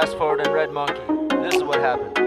Fast Forward and Red Monkey. This is what happened.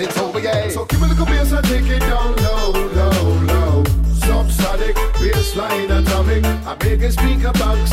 it's over, yeah. So give a little bass and take it down low, low, low. Subsonic, bassline atomic. I make a speaker box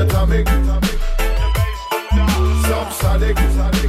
atomic. Subsonic.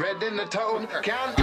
Red in the tone. Can't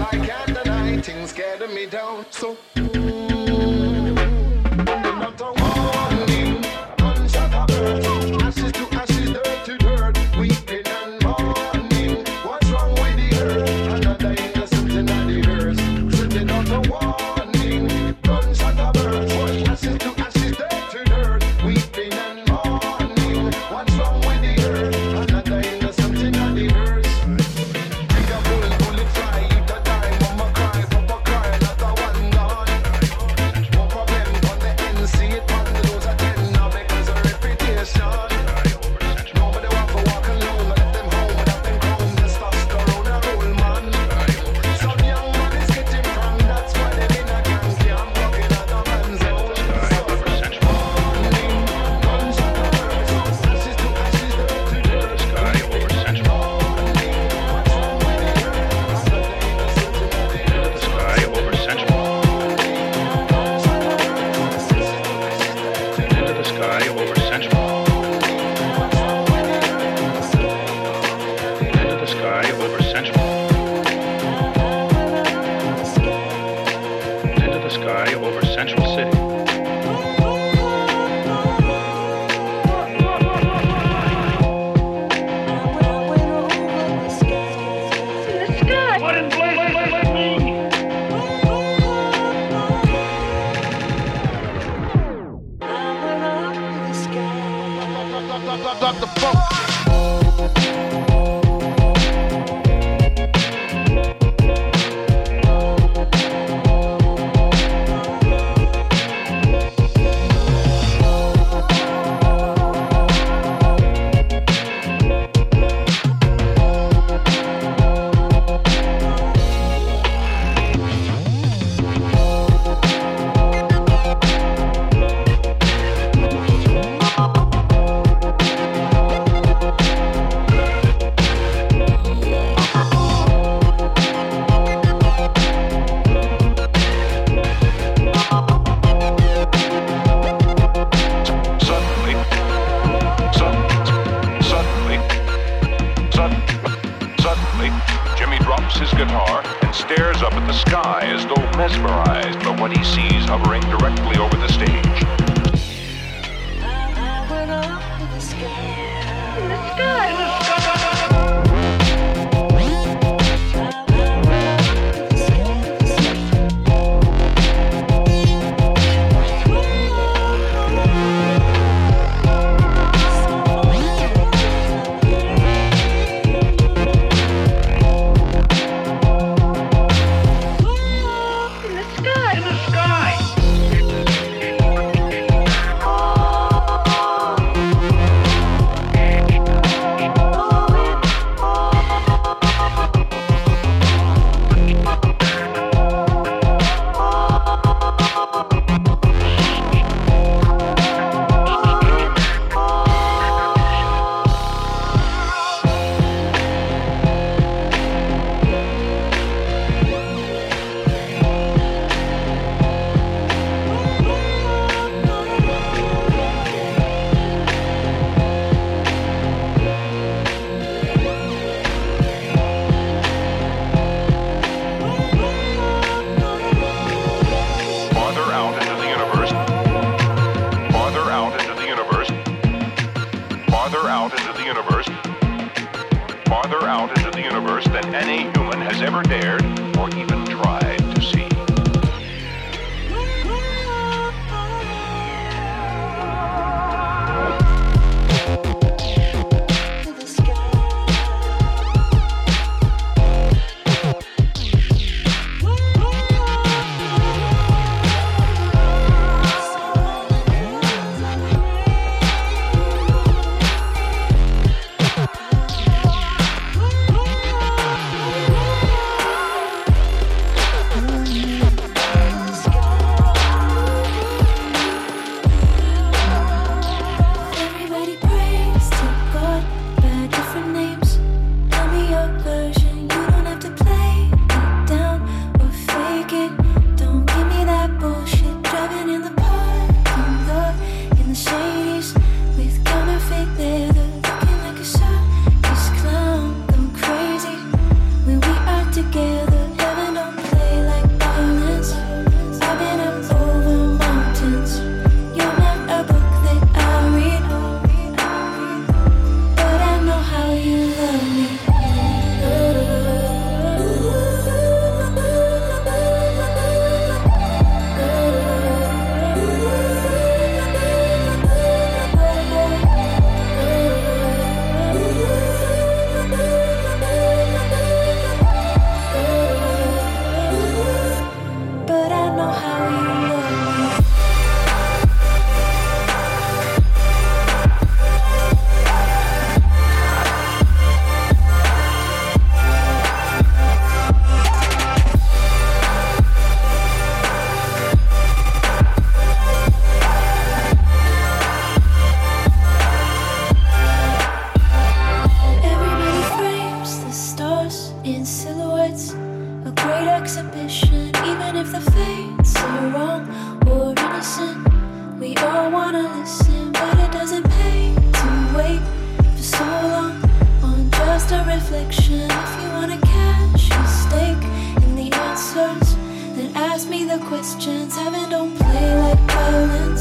questions. Heaven don't play like violence.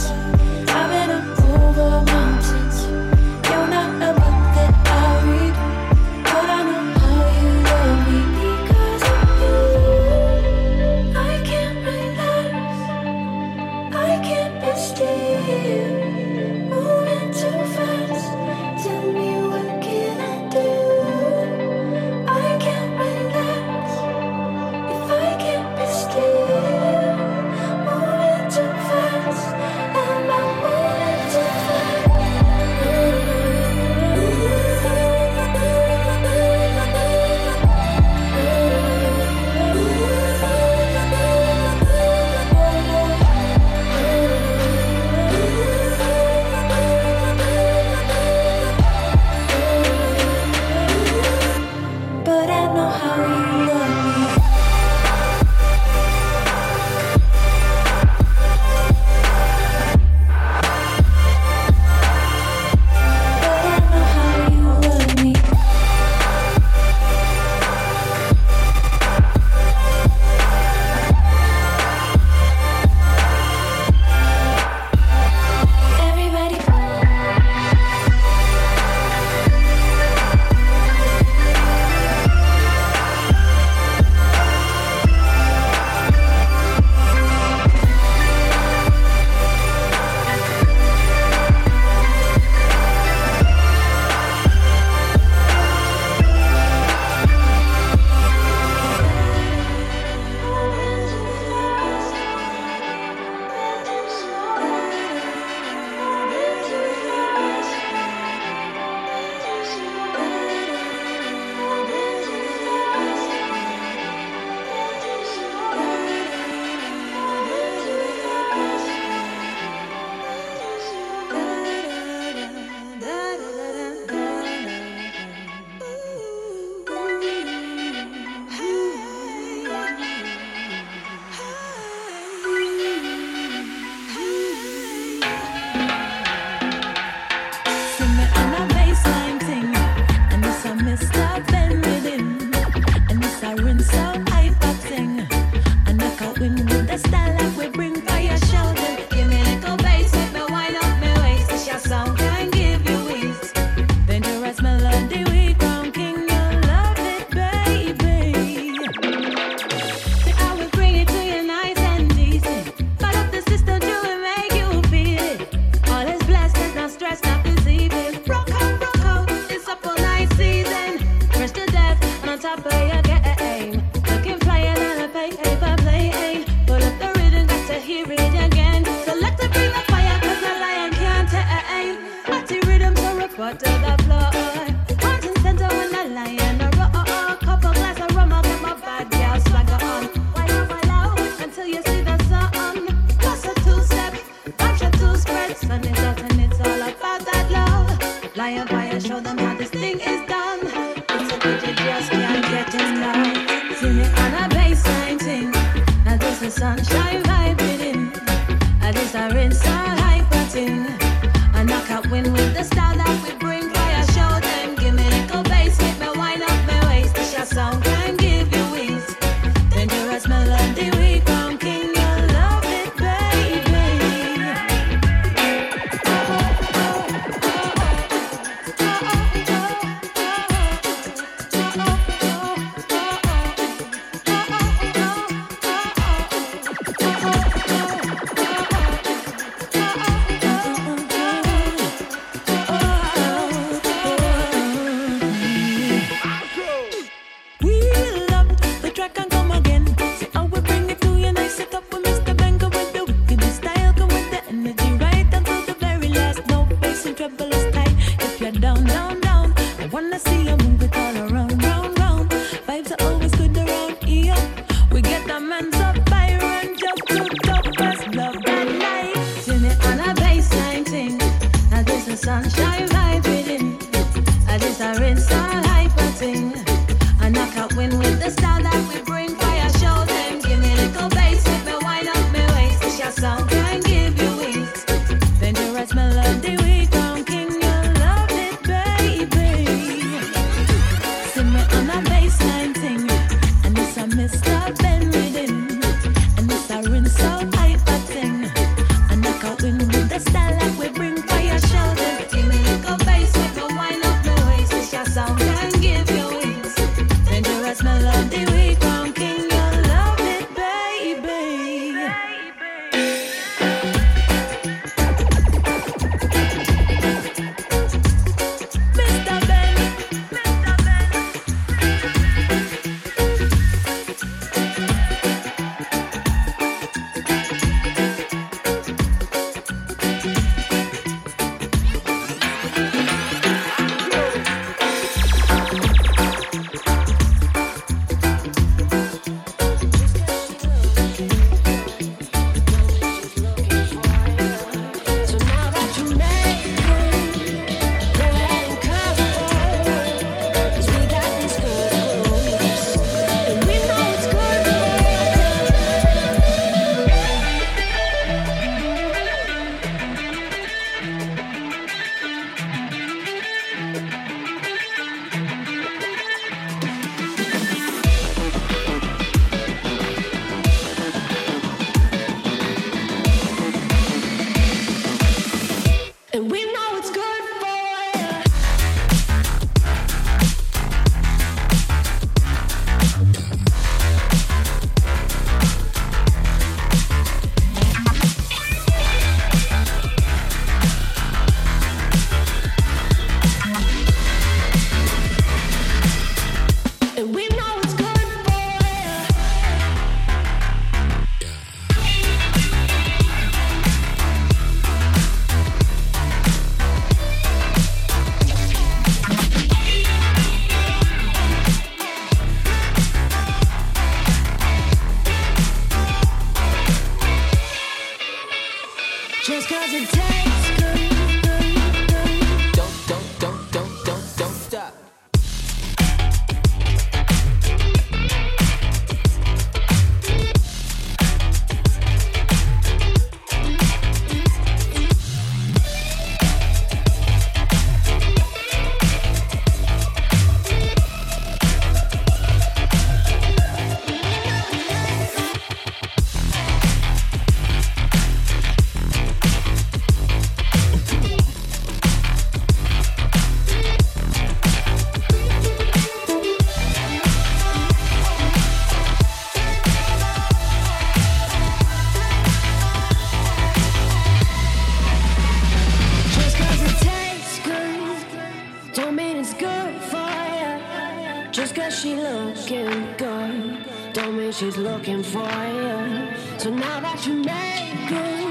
Don't mean it's good for ya. Just cause she looking good. Don't mean she's looking for you. So now that you make it.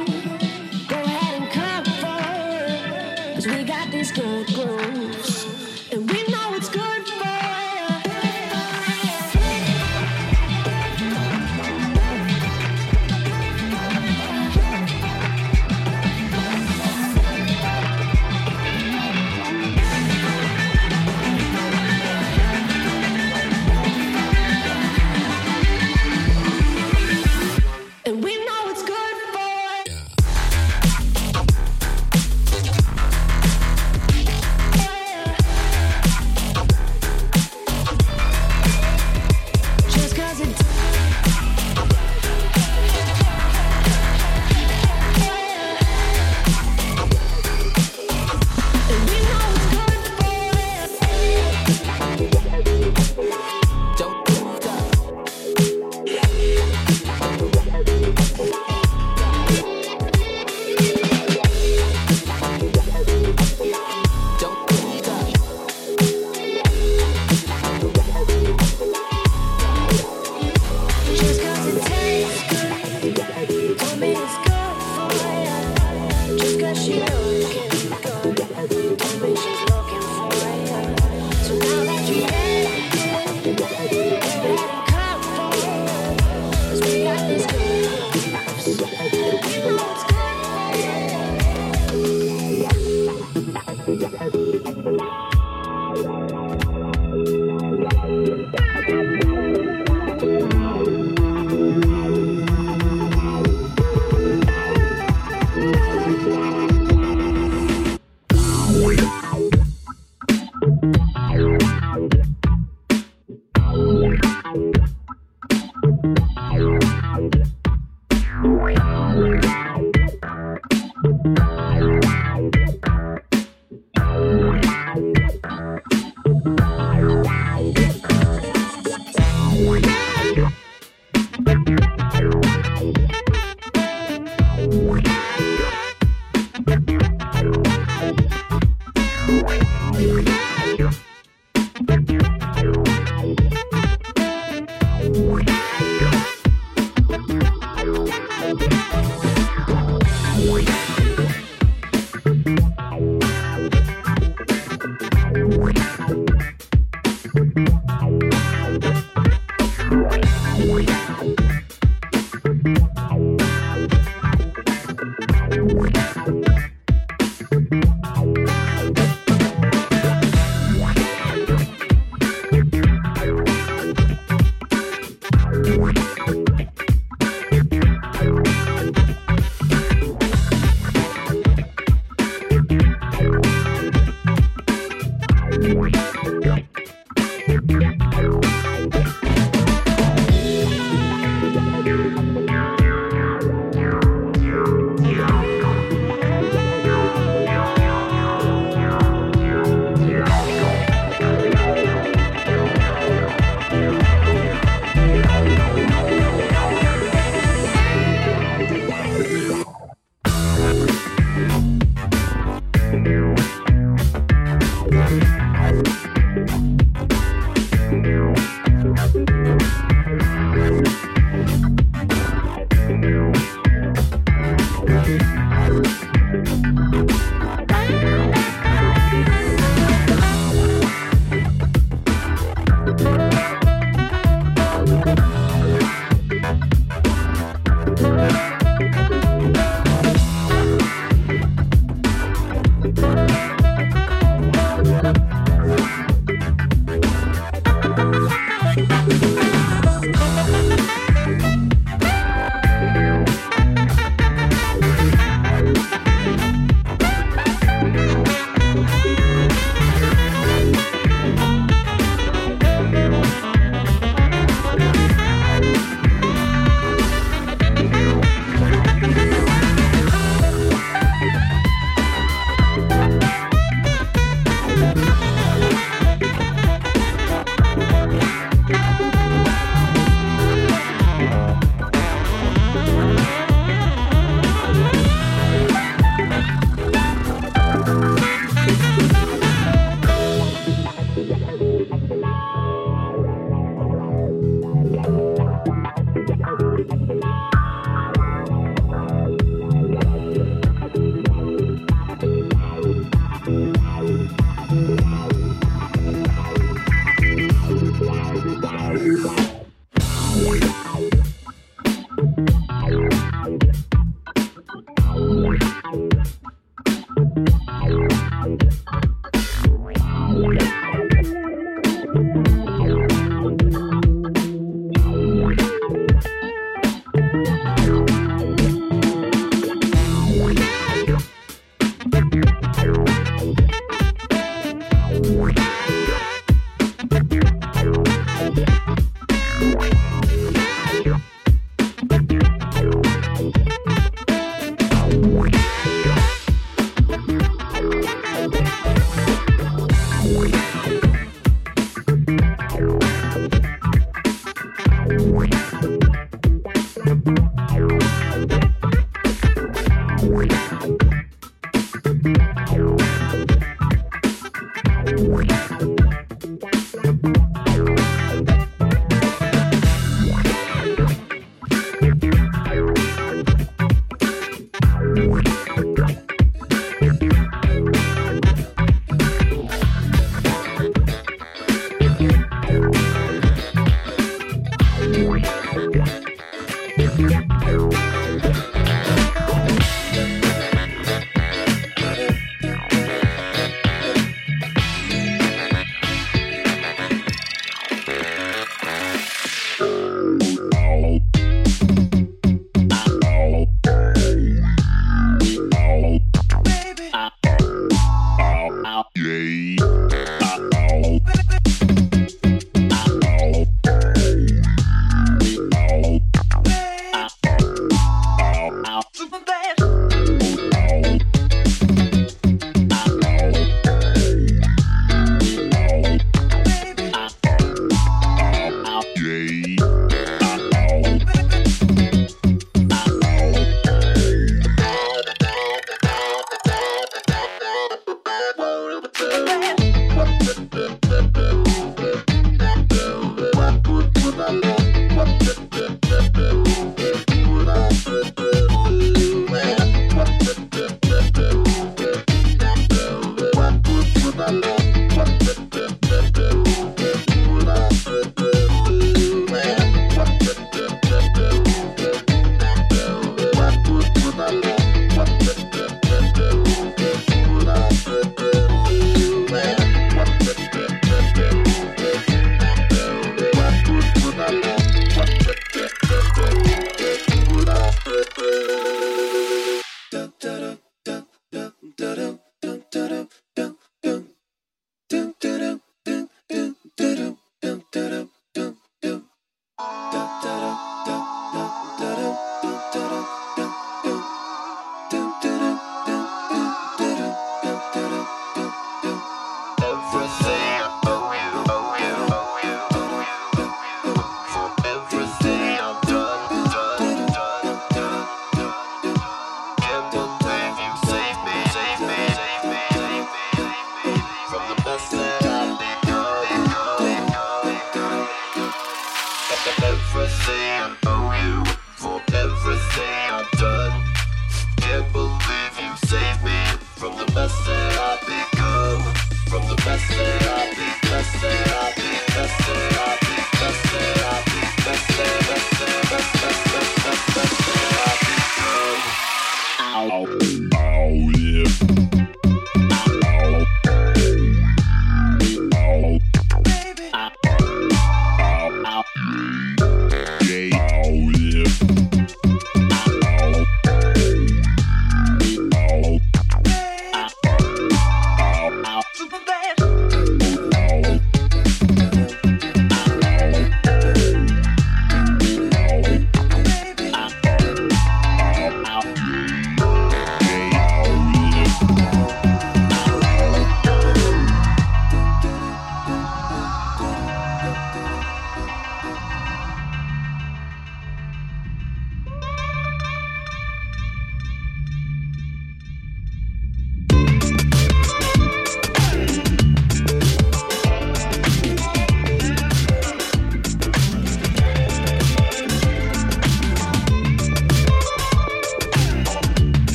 Boy.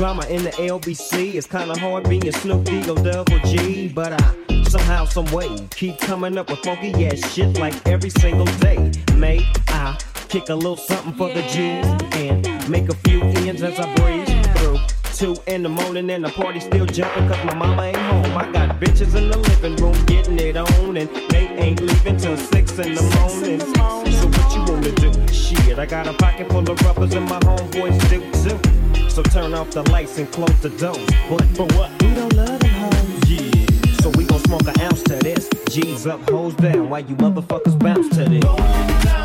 Drama in the LBC, it's kinda hard being Snoop D or Double G. But I somehow, some way, keep coming up with funky ass shit like every single day. May I kick a little something for the G's and make a few ends as I breeze through. Two in the morning and the party still jumping cause my mama ain't home. I got bitches in the living room getting it on and they ain't leaving till six in the morning. So what you wanna do? Shit, I got a pocket full of rubbers and my homeboys do too. So turn off the lights and close the door. But for what? We don't love them hoes. Yeah. So we gon' smoke an ounce to this. G's up, hoes down, Why you motherfuckers bounce to this.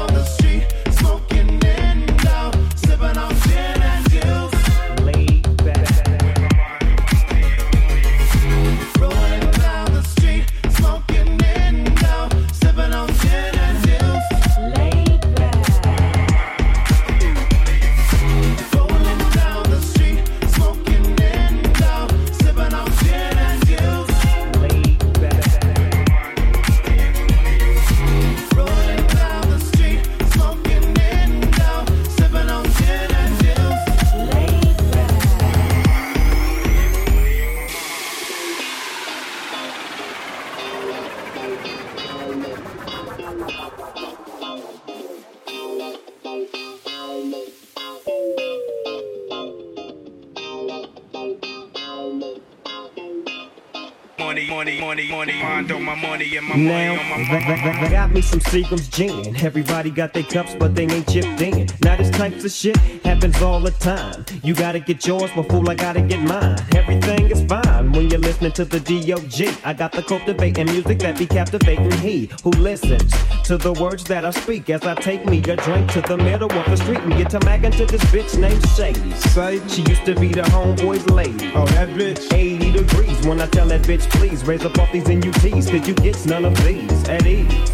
Mind on my money and my money Now, on my got me some Seagram's gin. Everybody got their cups, but they ain't chipped in. Now, this types of shit happens all the time. You gotta get yours, but fool, I gotta get mine. Everything is fine when you're listening to the DOG. I got the cultivating music that be captivating he who listens to the words that I speak as I take me a drink to the middle of the street and get to mackin' to this bitch named Sadie. She used to be the homeboy's lady. Oh, that bitch. 80 degrees when I tell that bitch, please raise up off these Cause you get none of these at ease.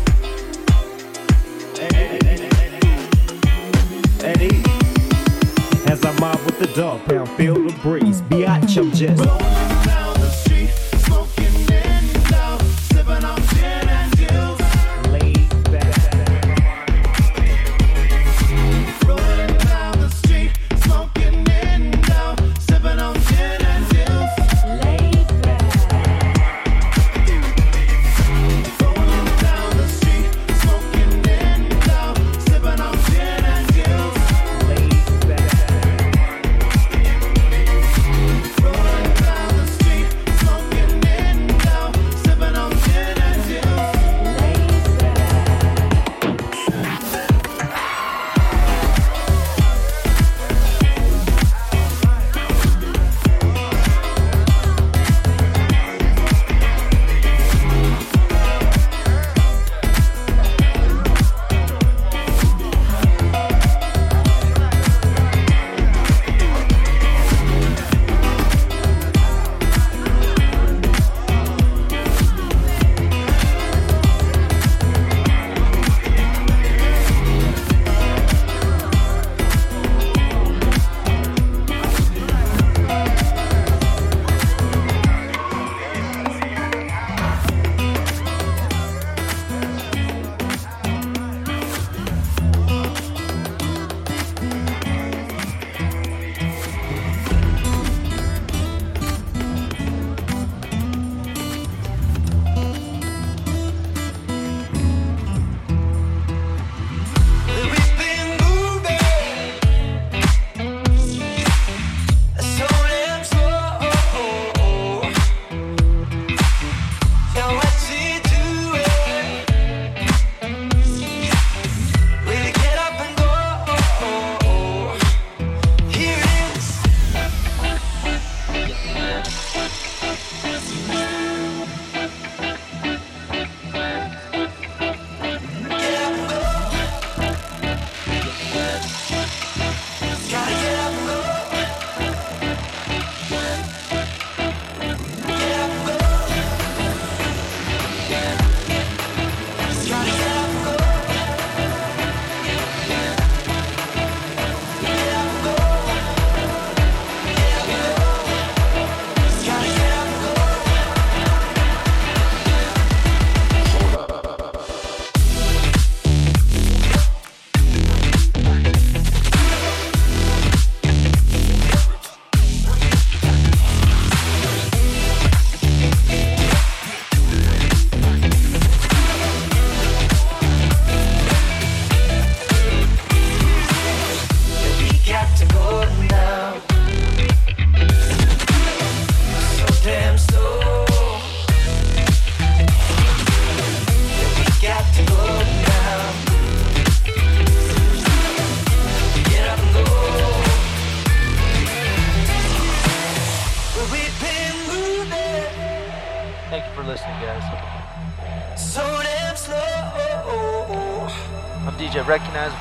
At ease. As I mob with the dog pound, feel the breeze. Biatch, I'm just.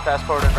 Fast Forward